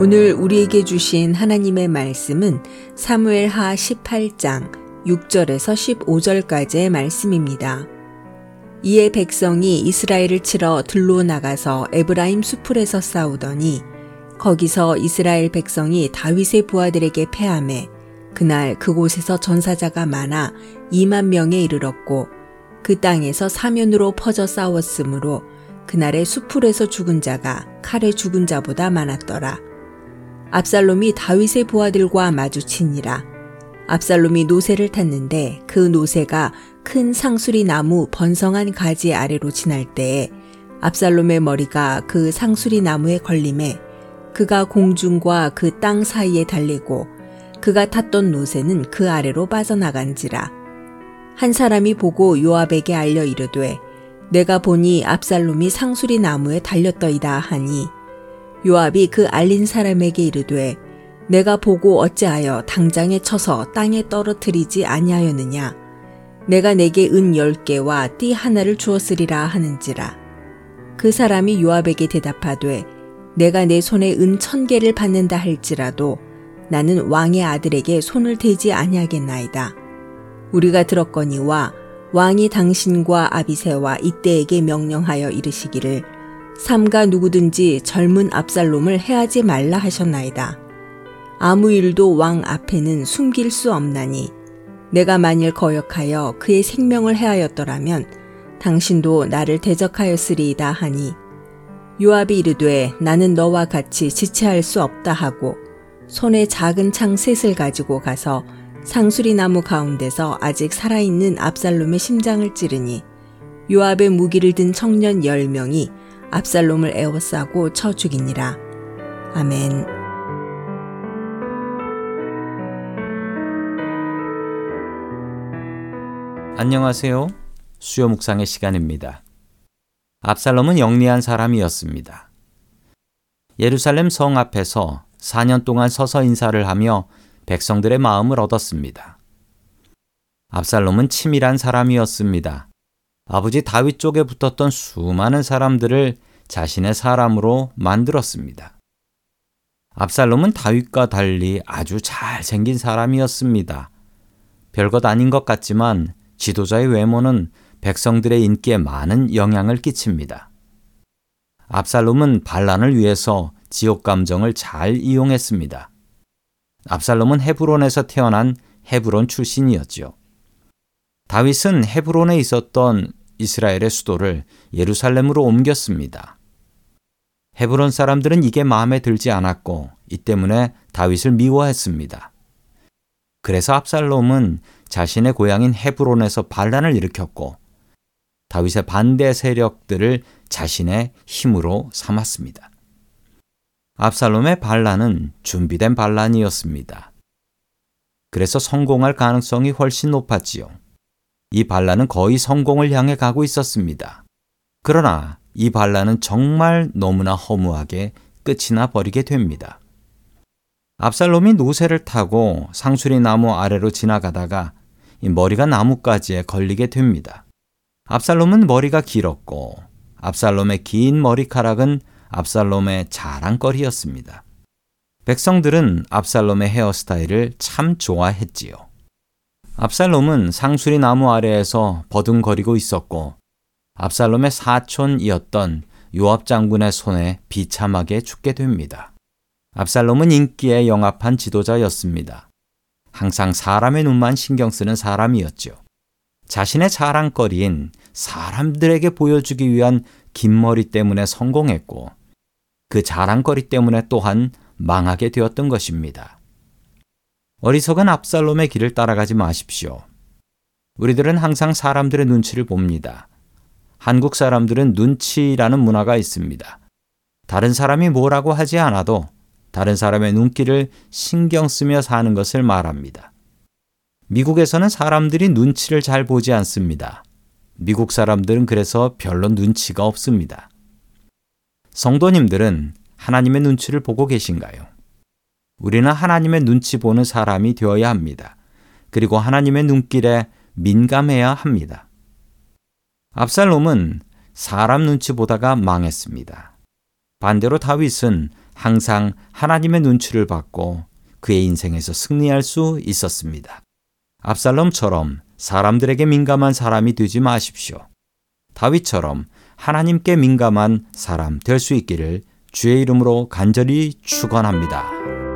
오늘 우리에게 주신 하나님의 말씀은 사무엘 하 18장 6절에서 15절까지의 말씀입니다. 이에 백성이 이스라엘을 치러 들로 나가서 에브라임 수풀에서 싸우더니 거기서 이스라엘 백성이 다윗의 부하들에게 패함해 그날 그곳에서 전사자가 많아 2만 명에 이르렀고 그 땅에서 사면으로 퍼져 싸웠으므로 그날의 수풀에서 죽은 자가 칼에 죽은 자보다 많았더라. 압살롬이 다윗의 부하들과 마주치니라. 압살롬이 노새를 탔는데 그 노새가 큰 상수리 나무 번성한 가지 아래로 지날 때에 압살롬의 머리가 그 상수리 나무에 걸림에 그가 공중과 그 땅 사이에 달리고 그가 탔던 노새는 그 아래로 빠져나간지라. 한 사람이 보고 요압에게 알려 이르되 내가 보니 압살롬이 상수리 나무에 달렸더이다 하니 요압이 그 알린 사람에게 이르되 내가 보고 어찌하여 당장에 쳐서 땅에 떨어뜨리지 아니하였느냐? 내가 내게 은 열 개와 띠 하나를 주었으리라 하는지라? 그 사람이 요압에게 대답하되 내가 내 손에 은 천 개를 받는다 할지라도 나는 왕의 아들에게 손을 대지 아니하겠나이다. 우리가 들었거니와 왕이 당신과 아비세와 이때에게 명령하여 이르시기를 삼가 누구든지 젊은 압살롬을 해하지 말라 하셨나이다. 아무 일도 왕 앞에는 숨길 수 없나니 내가 만일 거역하여 그의 생명을 해하였더라면 당신도 나를 대적하였으리이다 하니 요압이 이르되 나는 너와 같이 지체할 수 없다 하고 손에 작은 창 셋을 가지고 가서 상수리 나무 가운데서 아직 살아있는 압살롬의 심장을 찌르니 요압의 무기를 든 청년 10명이 압살롬을 에워싸고 쳐 죽이니라. 아멘. 안녕하세요. 수요 묵상의 시간입니다. 압살롬은 영리한 사람이었습니다. 예루살렘 성 앞에서 4년 동안 서서 인사를 하며 백성들의 마음을 얻었습니다. 압살롬은 치밀한 사람이었습니다. 아버지 다윗 쪽에 붙었던 수많은 사람들을 자신의 사람으로 만들었습니다. 압살롬은 다윗과 달리 아주 잘생긴 사람이었습니다. 별것 아닌 것 같지만 지도자의 외모는 백성들의 인기에 많은 영향을 끼칩니다. 압살롬은 반란을 위해서 지옥 감정을 잘 이용했습니다. 압살롬은 헤브론에서 태어난 헤브론 출신이었지요. 다윗은 헤브론에 있었던 이스라엘의 수도를 예루살렘으로 옮겼습니다. 헤브론 사람들은 이게 마음에 들지 않았고 이 때문에 다윗을 미워했습니다. 그래서 압살롬은 자신의 고향인 헤브론에서 반란을 일으켰고 다윗의 반대 세력들을 자신의 힘으로 삼았습니다. 압살롬의 반란은 준비된 반란이었습니다. 그래서 성공할 가능성이 훨씬 높았지요. 이 반란은 거의 성공을 향해 가고 있었습니다. 그러나 이 반란은 정말 너무나 허무하게 끝이 나 버리게 됩니다. 압살롬이 노새를 타고 상수리 나무 아래로 지나가다가 머리가 나뭇가지에 걸리게 됩니다. 압살롬은 머리가 길었고 압살롬의 긴 머리카락은 압살롬의 자랑거리였습니다. 백성들은 압살롬의 헤어스타일을 참 좋아했지요. 압살롬은 상수리 나무 아래에서 버둥거리고 있었고 압살롬의 사촌이었던 요압 장군의 손에 비참하게 죽게 됩니다. 압살롬은 인기에 영합한 지도자였습니다. 항상 사람의 눈만 신경 쓰는 사람이었죠. 자신의 자랑거리인 사람들에게 보여주기 위한 긴 머리 때문에 성공했고 그 자랑거리 때문에 또한 망하게 되었던 것입니다. 어리석은 압살롬의 길을 따라가지 마십시오. 우리들은 항상 사람들의 눈치를 봅니다. 한국 사람들은 눈치라는 문화가 있습니다. 다른 사람이 뭐라고 하지 않아도 다른 사람의 눈길을 신경 쓰며 사는 것을 말합니다. 미국에서는 사람들이 눈치를 잘 보지 않습니다. 미국 사람들은 그래서 별로 눈치가 없습니다. 성도님들은 하나님의 눈치를 보고 계신가요? 우리는 하나님의 눈치 보는 사람이 되어야 합니다. 그리고 하나님의 눈길에 민감해야 합니다. 압살롬은 사람 눈치 보다가 망했습니다. 반대로 다윗은 항상 하나님의 눈치를 받고 그의 인생에서 승리할 수 있었습니다. 압살롬처럼 사람들에게 민감한 사람이 되지 마십시오. 다윗처럼 하나님께 민감한 사람 될 수 있기를 주의 이름으로 간절히 축원합니다.